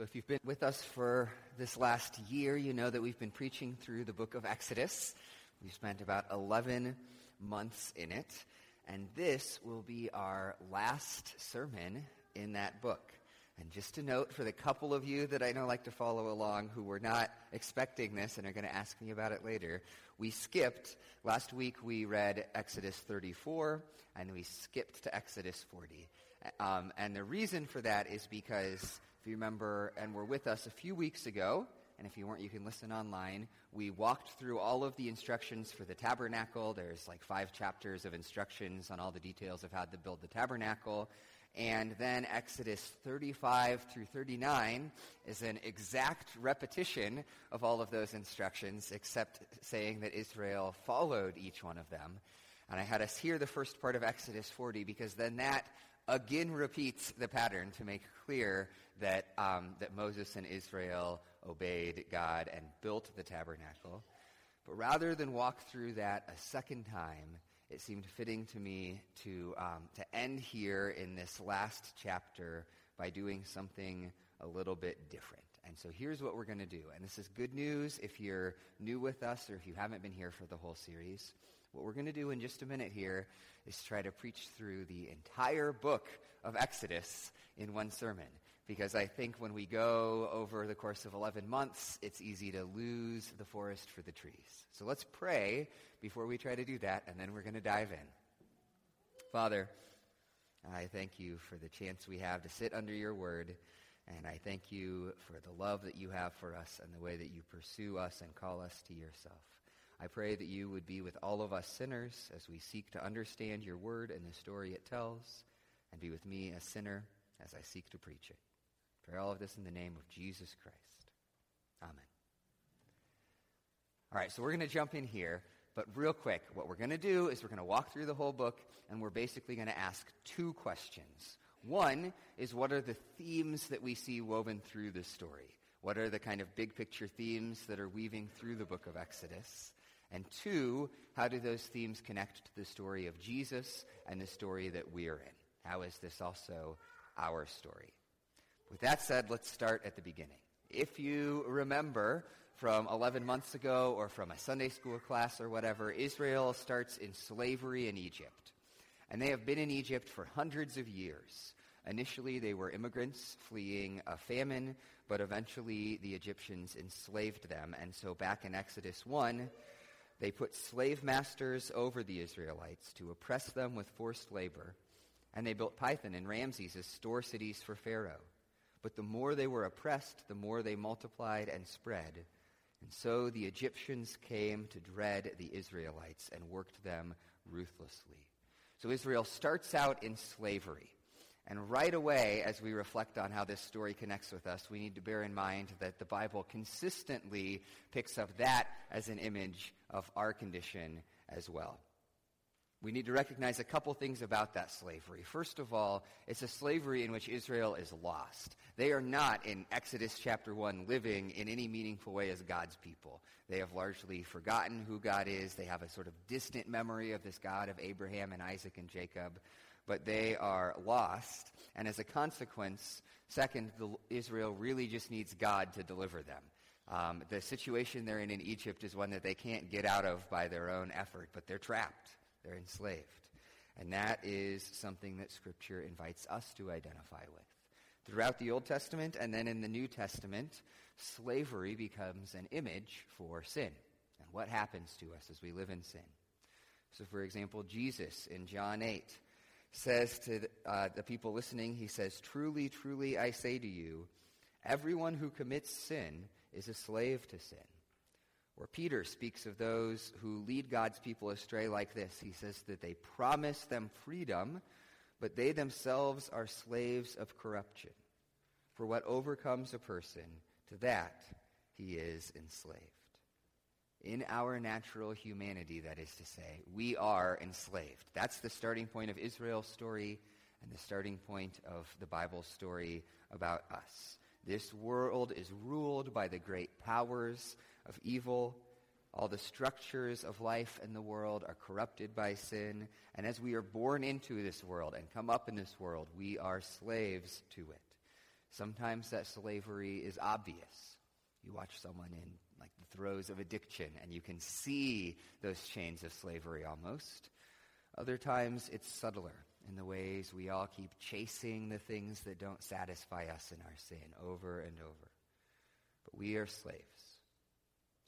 So, if you've been with us for this last year, you know that we've been preaching through the book of Exodus. We've spent about 11 months in it, and this will be our last sermon in that book. And just a note for the couple of you that I know like to follow along who were not expecting this and are going to ask me about it later, we skipped. Last week we read Exodus 34, and we skipped to Exodus 40. Um, and the reason for that is because if you remember and were with us a few weeks ago, and if you weren't, you can listen online. We walked through all of the instructions for the tabernacle. There's like five chapters of instructions on all the details of how to build the tabernacle. And then Exodus 35 through 39 is an exact repetition of all of those instructions, except saying that Israel followed each one of them. And I had us hear the first part of Exodus 40 because then that again repeats the pattern to make clear that, um, that Moses and Israel obeyed God and built the tabernacle. But rather than walk through that a second time, it seemed fitting to me to, um, to end here in this last chapter by doing something a little bit different. And so here's what we're going to do. And this is good news if you're new with us or if you haven't been here for the whole series. What we're going to do in just a minute here is try to preach through the entire book of Exodus in one sermon. Because I think when we go over the course of 11 months, it's easy to lose the forest for the trees. So let's pray before we try to do that, and then we're going to dive in. Father, I thank you for the chance we have to sit under your word, and I thank you for the love that you have for us and the way that you pursue us and call us to yourself. I pray that you would be with all of us sinners as we seek to understand your word and the story it tells, and be with me, a sinner, as I seek to preach it. Pray all of this in the name of Jesus Christ. Amen. All right, so we're going to jump in here, but real quick, what we're going to do is we're going to walk through the whole book, and we're basically going to ask two questions. One is what are the themes that we see woven through this story? What are the kind of big picture themes that are weaving through the book of Exodus? And two, how do those themes connect to the story of Jesus and the story that we're in? How is this also our story? With that said, let's start at the beginning. If you remember from 11 months ago or from a Sunday school class or whatever, Israel starts in slavery in Egypt. And they have been in Egypt for hundreds of years. Initially, they were immigrants fleeing a famine, but eventually the Egyptians enslaved them. And so back in Exodus 1, they put slave masters over the Israelites to oppress them with forced labor, and they built Pithom and Ramses as store cities for Pharaoh. But the more they were oppressed, the more they multiplied and spread. And so the Egyptians came to dread the Israelites and worked them ruthlessly. So Israel starts out in slavery. And right away, as we reflect on how this story connects with us, we need to bear in mind that the Bible consistently picks up that as an image of our condition as well. We need to recognize a couple things about that slavery. First of all, it's a slavery in which Israel is lost. They are not, in Exodus chapter 1, living in any meaningful way as God's people. They have largely forgotten who God is. They have a sort of distant memory of this God of Abraham and Isaac and Jacob but they are lost. And as a consequence, second, the, Israel really just needs God to deliver them. Um, the situation they're in in Egypt is one that they can't get out of by their own effort, but they're trapped. They're enslaved. And that is something that Scripture invites us to identify with. Throughout the Old Testament and then in the New Testament, slavery becomes an image for sin and what happens to us as we live in sin. So, for example, Jesus in John 8 says to uh, the people listening, he says, Truly, truly, I say to you, everyone who commits sin is a slave to sin. Or Peter speaks of those who lead God's people astray like this. He says that they promise them freedom, but they themselves are slaves of corruption. For what overcomes a person, to that he is enslaved. In our natural humanity, that is to say, we are enslaved. That's the starting point of Israel's story and the starting point of the Bible's story about us. This world is ruled by the great powers of evil. All the structures of life in the world are corrupted by sin. And as we are born into this world and come up in this world, we are slaves to it. Sometimes that slavery is obvious. You watch someone in like the throes of addiction and you can see those chains of slavery almost. Other times it's subtler in the ways we all keep chasing the things that don't satisfy us in our sin over and over. But we are slaves.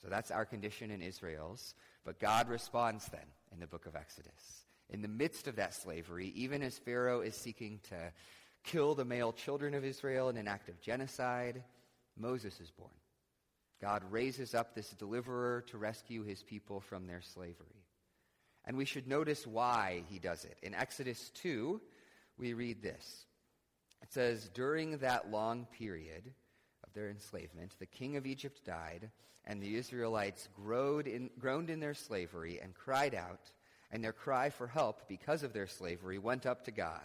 So that's our condition in Israel's. But God responds then in the book of Exodus. In the midst of that slavery, even as Pharaoh is seeking to kill the male children of Israel in an act of genocide, Moses is born. God raises up this deliverer to rescue his people from their slavery. And we should notice why he does it. In Exodus 2, we read this. It says, During that long period their enslavement, the king of Egypt died, and the Israelites in, groaned in their slavery and cried out, and their cry for help because of their slavery went up to God.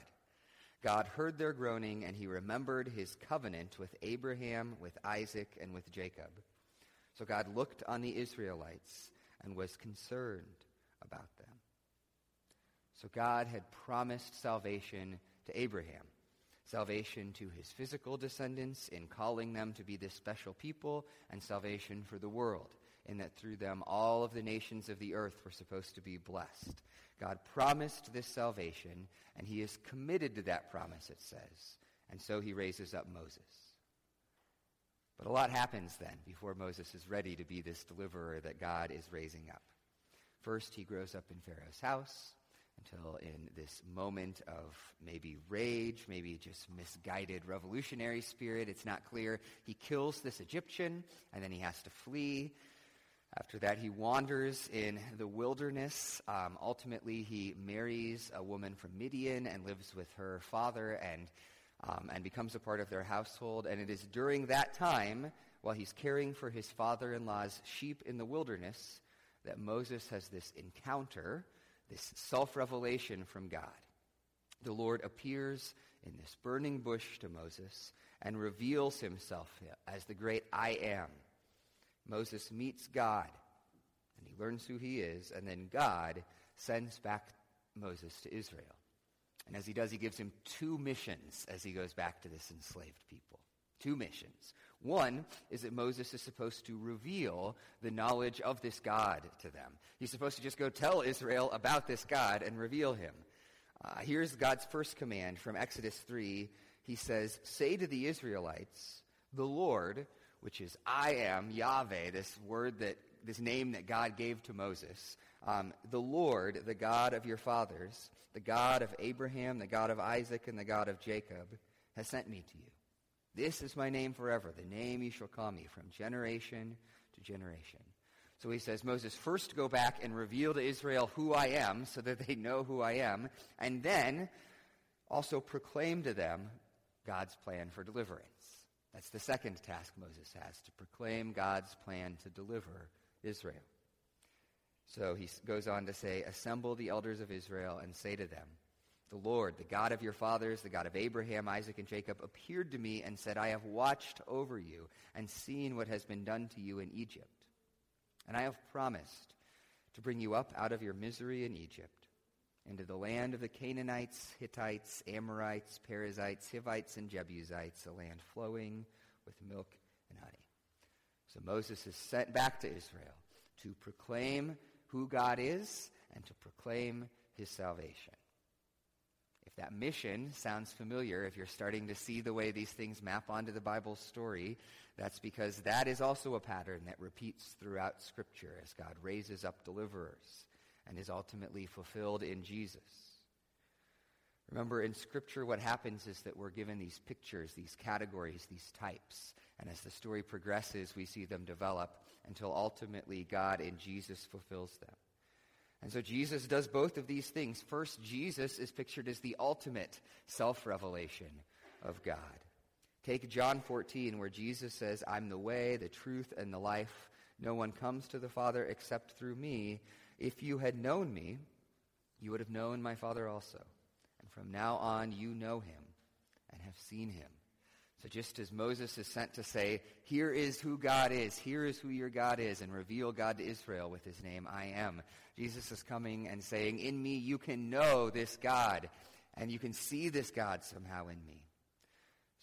God heard their groaning, and he remembered his covenant with Abraham, with Isaac, and with Jacob. So God looked on the Israelites and was concerned about them. So God had promised salvation to Abraham, salvation to his physical descendants in calling them to be this special people, and salvation for the world, in that through them all of the nations of the earth were supposed to be blessed. God promised this salvation, and he is committed to that promise, it says. And so he raises up Moses. But a lot happens then before Moses is ready to be this deliverer that God is raising up. First, he grows up in Pharaoh's house until in this moment of maybe rage, maybe just misguided revolutionary spirit, it's not clear, he kills this Egyptian and then he has to flee. After that, he wanders in the wilderness. Um, ultimately, he marries a woman from Midian and lives with her father and um, and becomes a part of their household. And it is during that time, while he's caring for his father in law's sheep in the wilderness, that Moses has this encounter, this self revelation from God. The Lord appears in this burning bush to Moses and reveals himself as the great I am. Moses meets God and he learns who he is, and then God sends back Moses to Israel. And as he does, he gives him two missions as he goes back to this enslaved people. Two missions. One is that Moses is supposed to reveal the knowledge of this God to them. He's supposed to just go tell Israel about this God and reveal him. Uh, here's God's first command from Exodus 3. He says, Say to the Israelites, the Lord, which is I am, Yahweh, this word that, this name that God gave to Moses, um, the Lord, the God of your fathers, the God of Abraham, the God of Isaac, and the God of Jacob, has sent me to you. This is my name forever, the name you shall call me from generation to generation. So he says, Moses, first go back and reveal to Israel who I am so that they know who I am, and then also proclaim to them God's plan for deliverance. That's the second task Moses has, to proclaim God's plan to deliver Israel. So he goes on to say, Assemble the elders of Israel and say to them, The Lord, the God of your fathers, the God of Abraham, Isaac, and Jacob, appeared to me and said, I have watched over you and seen what has been done to you in Egypt. And I have promised to bring you up out of your misery in Egypt into the land of the Canaanites, Hittites, Amorites, Perizzites, Hivites, and Jebusites, a land flowing with milk and honey. So Moses is sent back to Israel to proclaim who God is and to proclaim his salvation. That mission sounds familiar, if you're starting to see the way these things map onto the Bible story, that's because that is also a pattern that repeats throughout Scripture as God raises up deliverers and is ultimately fulfilled in Jesus. Remember, in Scripture, what happens is that we're given these pictures, these categories, these types. And as the story progresses, we see them develop until ultimately God in Jesus fulfills them. And so Jesus does both of these things. First, Jesus is pictured as the ultimate self revelation of God. Take John 14, where Jesus says, I'm the way, the truth, and the life. No one comes to the Father except through me. If you had known me, you would have known my Father also. And from now on, you know him and have seen him. So just as Moses is sent to say, here is who God is, here is who your God is, and reveal God to Israel with his name, I am. Jesus is coming and saying, in me you can know this God, and you can see this God somehow in me.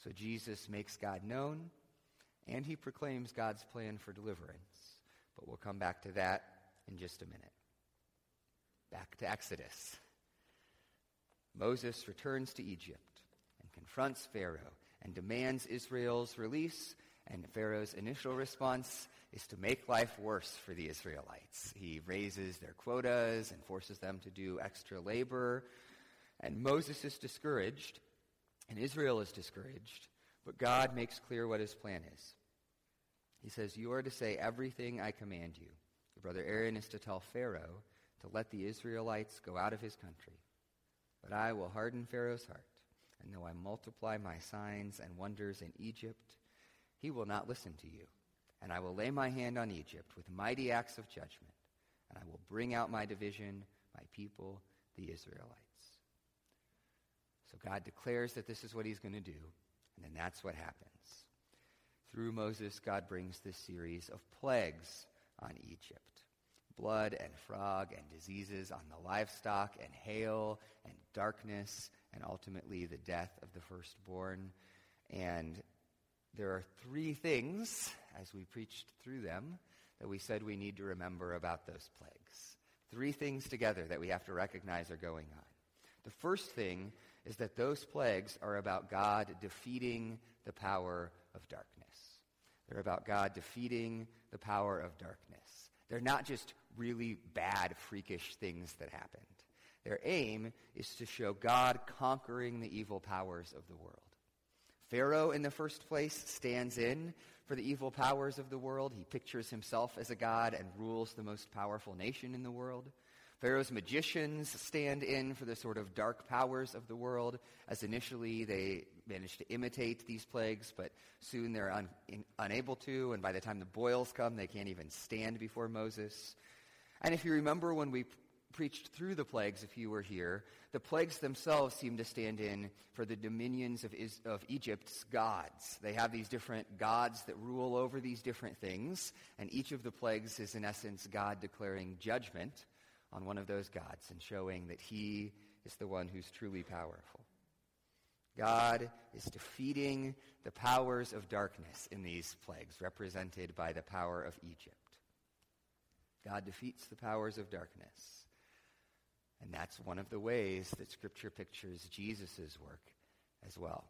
So Jesus makes God known, and he proclaims God's plan for deliverance. But we'll come back to that in just a minute. Back to Exodus. Moses returns to Egypt and confronts Pharaoh and demands Israel's release. And Pharaoh's initial response is to make life worse for the Israelites. He raises their quotas and forces them to do extra labor. And Moses is discouraged, and Israel is discouraged, but God makes clear what his plan is. He says, You are to say everything I command you. Your brother Aaron is to tell Pharaoh to let the Israelites go out of his country. But I will harden Pharaoh's heart, and though I multiply my signs and wonders in Egypt, he will not listen to you. And I will lay my hand on Egypt with mighty acts of judgment, and I will bring out my division, my people, the Israelites. So God declares that this is what he's going to do, and then that's what happens. Through Moses, God brings this series of plagues on Egypt blood and frog and diseases on the livestock and hail and darkness and ultimately the death of the firstborn. And there are three things, as we preached through them, that we said we need to remember about those plagues. Three things together that we have to recognize are going on. The first thing is that those plagues are about God defeating the power of darkness. They're about God defeating the power of darkness. They're not just really bad, freakish things that happened. Their aim is to show God conquering the evil powers of the world. Pharaoh, in the first place, stands in for the evil powers of the world. He pictures himself as a god and rules the most powerful nation in the world. Pharaoh's magicians stand in for the sort of dark powers of the world, as initially they managed to imitate these plagues, but soon they're un, in, unable to, and by the time the boils come, they can't even stand before Moses. And if you remember when we preached through the plagues, if you were here, the plagues themselves seem to stand in for the dominions of, Is- of Egypt's gods. They have these different gods that rule over these different things, and each of the plagues is, in essence, God declaring judgment on one of those gods and showing that he is the one who's truly powerful. God is defeating the powers of darkness in these plagues, represented by the power of Egypt. God defeats the powers of darkness. And that's one of the ways that Scripture pictures Jesus' work as well.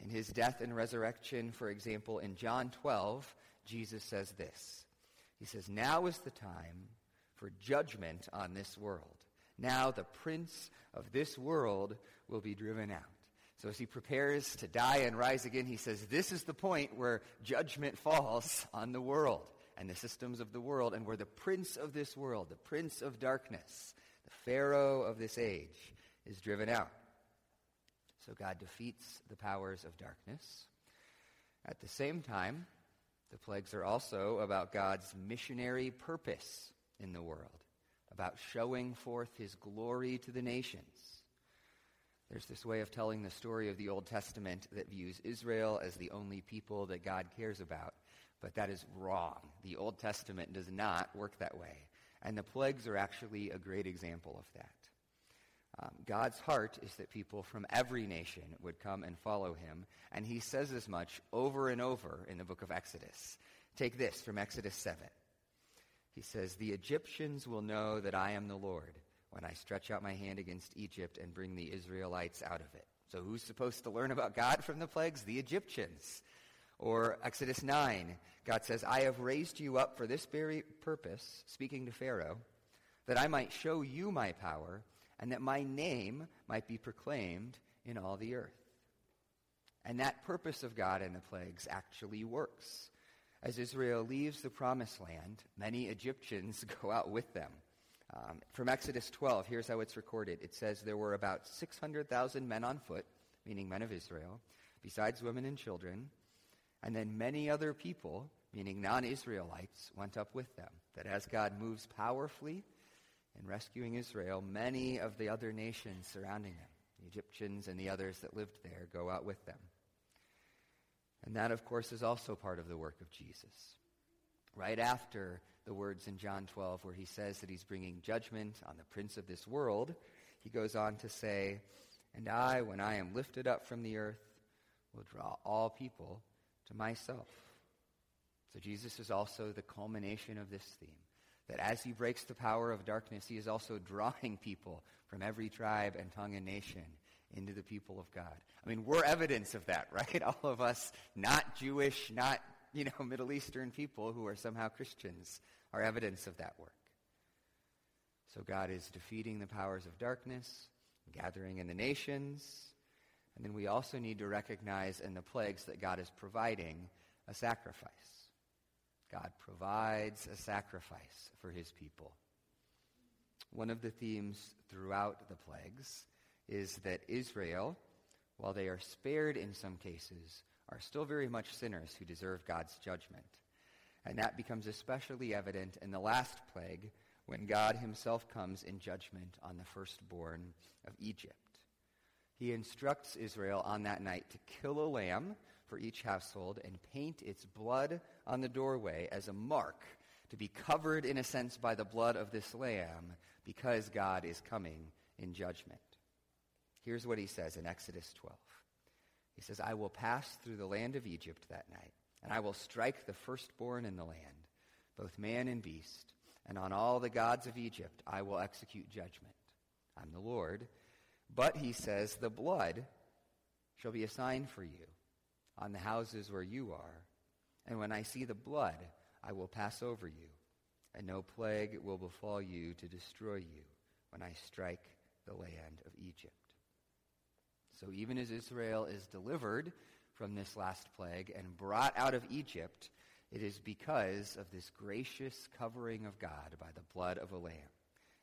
In his death and resurrection, for example, in John 12, Jesus says this He says, Now is the time for judgment on this world. Now the prince of this world will be driven out. So as he prepares to die and rise again, he says, This is the point where judgment falls on the world and the systems of the world, and where the prince of this world, the prince of darkness, the Pharaoh of this age, is driven out. So God defeats the powers of darkness. At the same time, the plagues are also about God's missionary purpose in the world, about showing forth his glory to the nations. There's this way of telling the story of the Old Testament that views Israel as the only people that God cares about but that is wrong. The Old Testament does not work that way. And the plagues are actually a great example of that. Um, God's heart is that people from every nation would come and follow him, and he says as much over and over in the book of Exodus. Take this from Exodus 7. He says, The Egyptians will know that I am the Lord when I stretch out my hand against Egypt and bring the Israelites out of it. So who's supposed to learn about God from the plagues? The Egyptians. Or Exodus 9, God says, I have raised you up for this very purpose, speaking to Pharaoh, that I might show you my power and that my name might be proclaimed in all the earth. And that purpose of God in the plagues actually works. As Israel leaves the promised land, many Egyptians go out with them. Um, from Exodus 12, here's how it's recorded. It says there were about 600,000 men on foot, meaning men of Israel, besides women and children, and then many other people, meaning non Israelites, went up with them. That as God moves powerfully in rescuing Israel, many of the other nations surrounding them, the Egyptians and the others that lived there, go out with them. And that, of course, is also part of the work of Jesus. Right after the words in John 12 where he says that he's bringing judgment on the prince of this world, he goes on to say, And I, when I am lifted up from the earth, will draw all people to myself. So Jesus is also the culmination of this theme. That as he breaks the power of darkness, he is also drawing people from every tribe and tongue and nation into the people of God. I mean, we're evidence of that, right? All of us, not Jewish, not, you know, Middle Eastern people who are somehow Christians, are evidence of that work. So God is defeating the powers of darkness, gathering in the nations, and then we also need to recognize in the plagues that God is providing a sacrifice. God provides a sacrifice for his people. One of the themes throughout the plagues is that Israel, while they are spared in some cases, are still very much sinners who deserve God's judgment. And that becomes especially evident in the last plague when God himself comes in judgment on the firstborn of Egypt. He instructs Israel on that night to kill a lamb for each household and paint its blood on the doorway as a mark to be covered, in a sense, by the blood of this lamb because God is coming in judgment. Here's what he says in Exodus 12. He says, I will pass through the land of Egypt that night, and I will strike the firstborn in the land, both man and beast, and on all the gods of Egypt I will execute judgment. I'm the Lord. But, he says, the blood shall be a sign for you on the houses where you are. And when I see the blood, I will pass over you, and no plague will befall you to destroy you when I strike the land of Egypt. So even as Israel is delivered from this last plague and brought out of Egypt, it is because of this gracious covering of God by the blood of a lamb.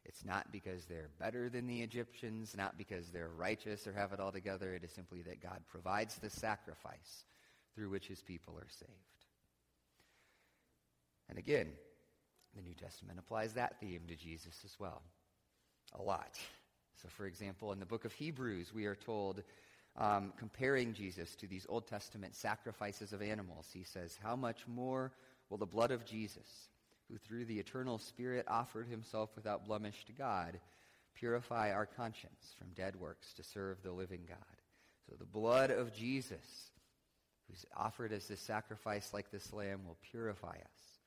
It's not because they're better than the Egyptians, not because they're righteous or have it all together. It is simply that God provides the sacrifice through which his people are saved. And again, the New Testament applies that theme to Jesus as well. A lot. So, for example, in the book of Hebrews, we are told, um, comparing Jesus to these Old Testament sacrifices of animals, he says, How much more will the blood of Jesus, who through the eternal Spirit offered himself without blemish to God, purify our conscience from dead works to serve the living God? So, the blood of Jesus, who's offered as a sacrifice like this lamb, will purify us.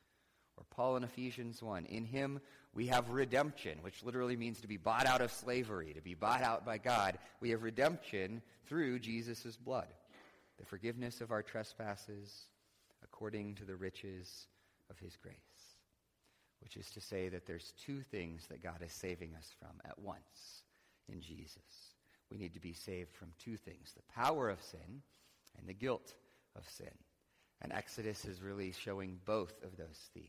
Or Paul in Ephesians 1, in him we have redemption, which literally means to be bought out of slavery, to be bought out by God. We have redemption through Jesus' blood, the forgiveness of our trespasses according to the riches of his grace. Which is to say that there's two things that God is saving us from at once in Jesus. We need to be saved from two things the power of sin and the guilt of sin. And Exodus is really showing both of those themes.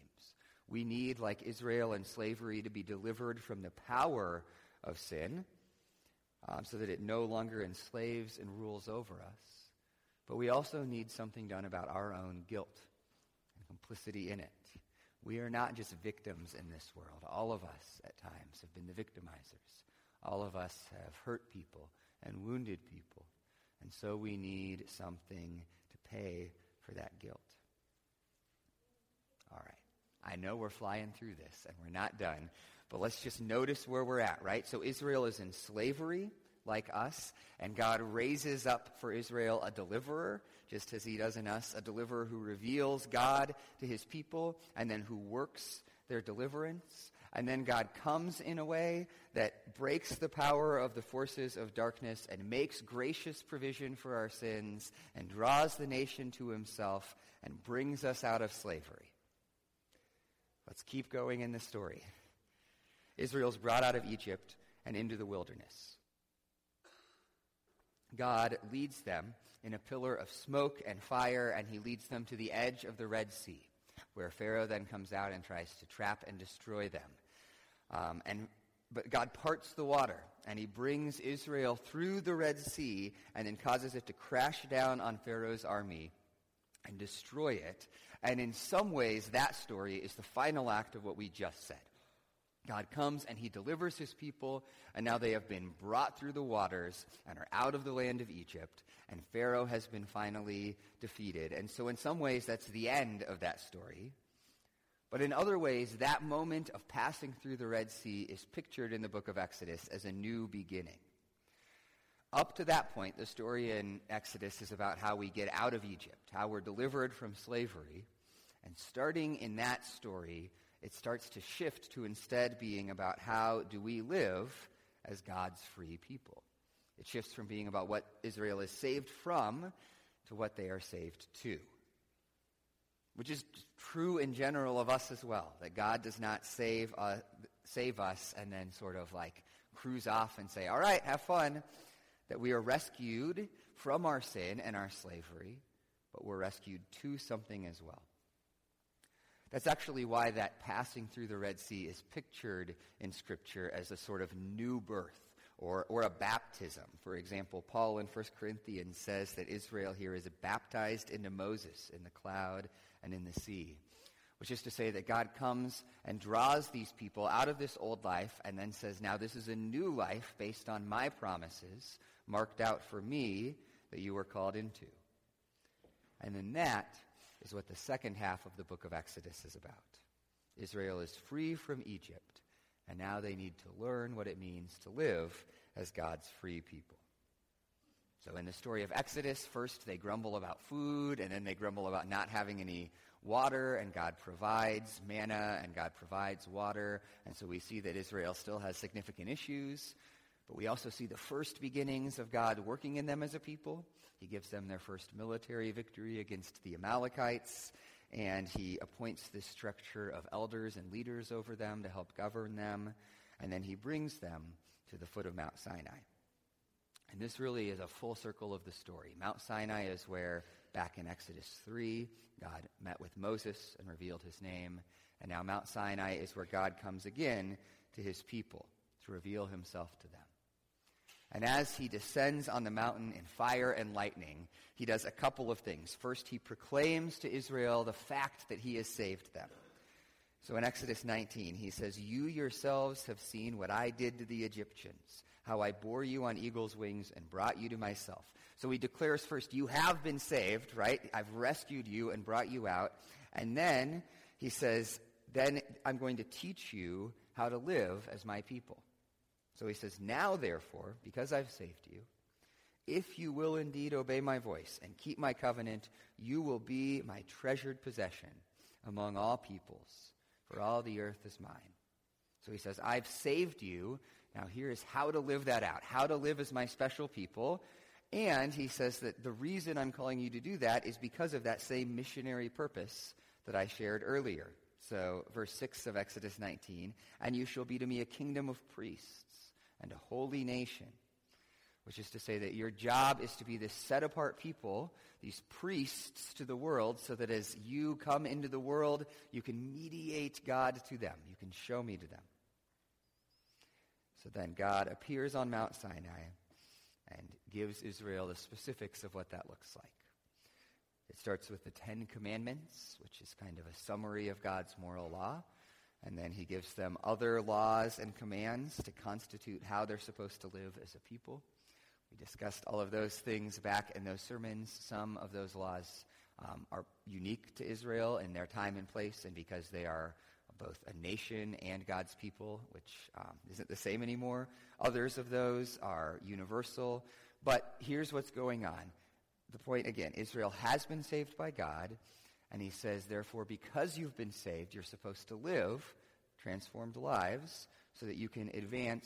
We need, like Israel in slavery, to be delivered from the power of sin um, so that it no longer enslaves and rules over us. But we also need something done about our own guilt and complicity in it. We are not just victims in this world. All of us at times have been the victimizers. All of us have hurt people and wounded people. And so we need something to pay for that guilt. All right. I know we're flying through this and we're not done, but let's just notice where we're at, right? So Israel is in slavery like us, and God raises up for Israel a deliverer, just as he does in us, a deliverer who reveals God to his people and then who works their deliverance. And then God comes in a way that breaks the power of the forces of darkness and makes gracious provision for our sins and draws the nation to himself and brings us out of slavery. Let's keep going in the story. Israel's brought out of Egypt and into the wilderness. God leads them in a pillar of smoke and fire, and he leads them to the edge of the Red Sea, where Pharaoh then comes out and tries to trap and destroy them. Um, and but God parts the water and he brings Israel through the Red Sea and then causes it to crash down on Pharaoh's army and destroy it. And in some ways, that story is the final act of what we just said. God comes and he delivers his people, and now they have been brought through the waters and are out of the land of Egypt, and Pharaoh has been finally defeated. And so, in some ways, that's the end of that story. But in other ways, that moment of passing through the Red Sea is pictured in the book of Exodus as a new beginning. up to that point, the story in Exodus is about how we get out of Egypt, how we're delivered from slavery. And starting in that story, it starts to shift to instead being about how do we live as God's free people. It shifts from being about what Israel is saved from to what they are saved to. Which is true in general of us as well, that God does not save, uh, save us and then sort of like cruise off and say, all right, have fun. That we are rescued from our sin and our slavery, but we're rescued to something as well. That's actually why that passing through the Red Sea is pictured in Scripture as a sort of new birth or, or a baptism. For example, Paul in 1 Corinthians says that Israel here is baptized into Moses in the cloud and in the sea, which is to say that God comes and draws these people out of this old life and then says, now this is a new life based on my promises, marked out for me that you were called into. And then that is what the second half of the book of Exodus is about. Israel is free from Egypt, and now they need to learn what it means to live as God's free people. So in the story of Exodus, first they grumble about food, and then they grumble about not having any water, and God provides manna, and God provides water. And so we see that Israel still has significant issues. But we also see the first beginnings of God working in them as a people. He gives them their first military victory against the Amalekites, and he appoints this structure of elders and leaders over them to help govern them, and then he brings them to the foot of Mount Sinai. And this really is a full circle of the story. Mount Sinai is where, back in Exodus 3, God met with Moses and revealed his name. And now Mount Sinai is where God comes again to his people to reveal himself to them. And as he descends on the mountain in fire and lightning, he does a couple of things. First, he proclaims to Israel the fact that he has saved them. So in Exodus 19, he says, You yourselves have seen what I did to the Egyptians, how I bore you on eagle's wings and brought you to myself. So he declares first, You have been saved, right? I've rescued you and brought you out. And then he says, Then I'm going to teach you how to live as my people. So he says, Now therefore, because I've saved you, if you will indeed obey my voice and keep my covenant, you will be my treasured possession among all peoples, for all the earth is mine. So he says, I've saved you. Now here is how to live that out, how to live as my special people. And he says that the reason I'm calling you to do that is because of that same missionary purpose that I shared earlier. So, verse 6 of Exodus 19, and you shall be to me a kingdom of priests and a holy nation, which is to say that your job is to be this set apart people, these priests to the world, so that as you come into the world, you can mediate God to them. You can show me to them. So then God appears on Mount Sinai and gives Israel the specifics of what that looks like. It starts with the Ten Commandments, which is kind of a summary of God's moral law. And then he gives them other laws and commands to constitute how they're supposed to live as a people. We discussed all of those things back in those sermons. Some of those laws um, are unique to Israel in their time and place, and because they are both a nation and God's people, which um, isn't the same anymore. Others of those are universal. But here's what's going on. The point again Israel has been saved by God. And he says, therefore, because you've been saved, you're supposed to live transformed lives so that you can advance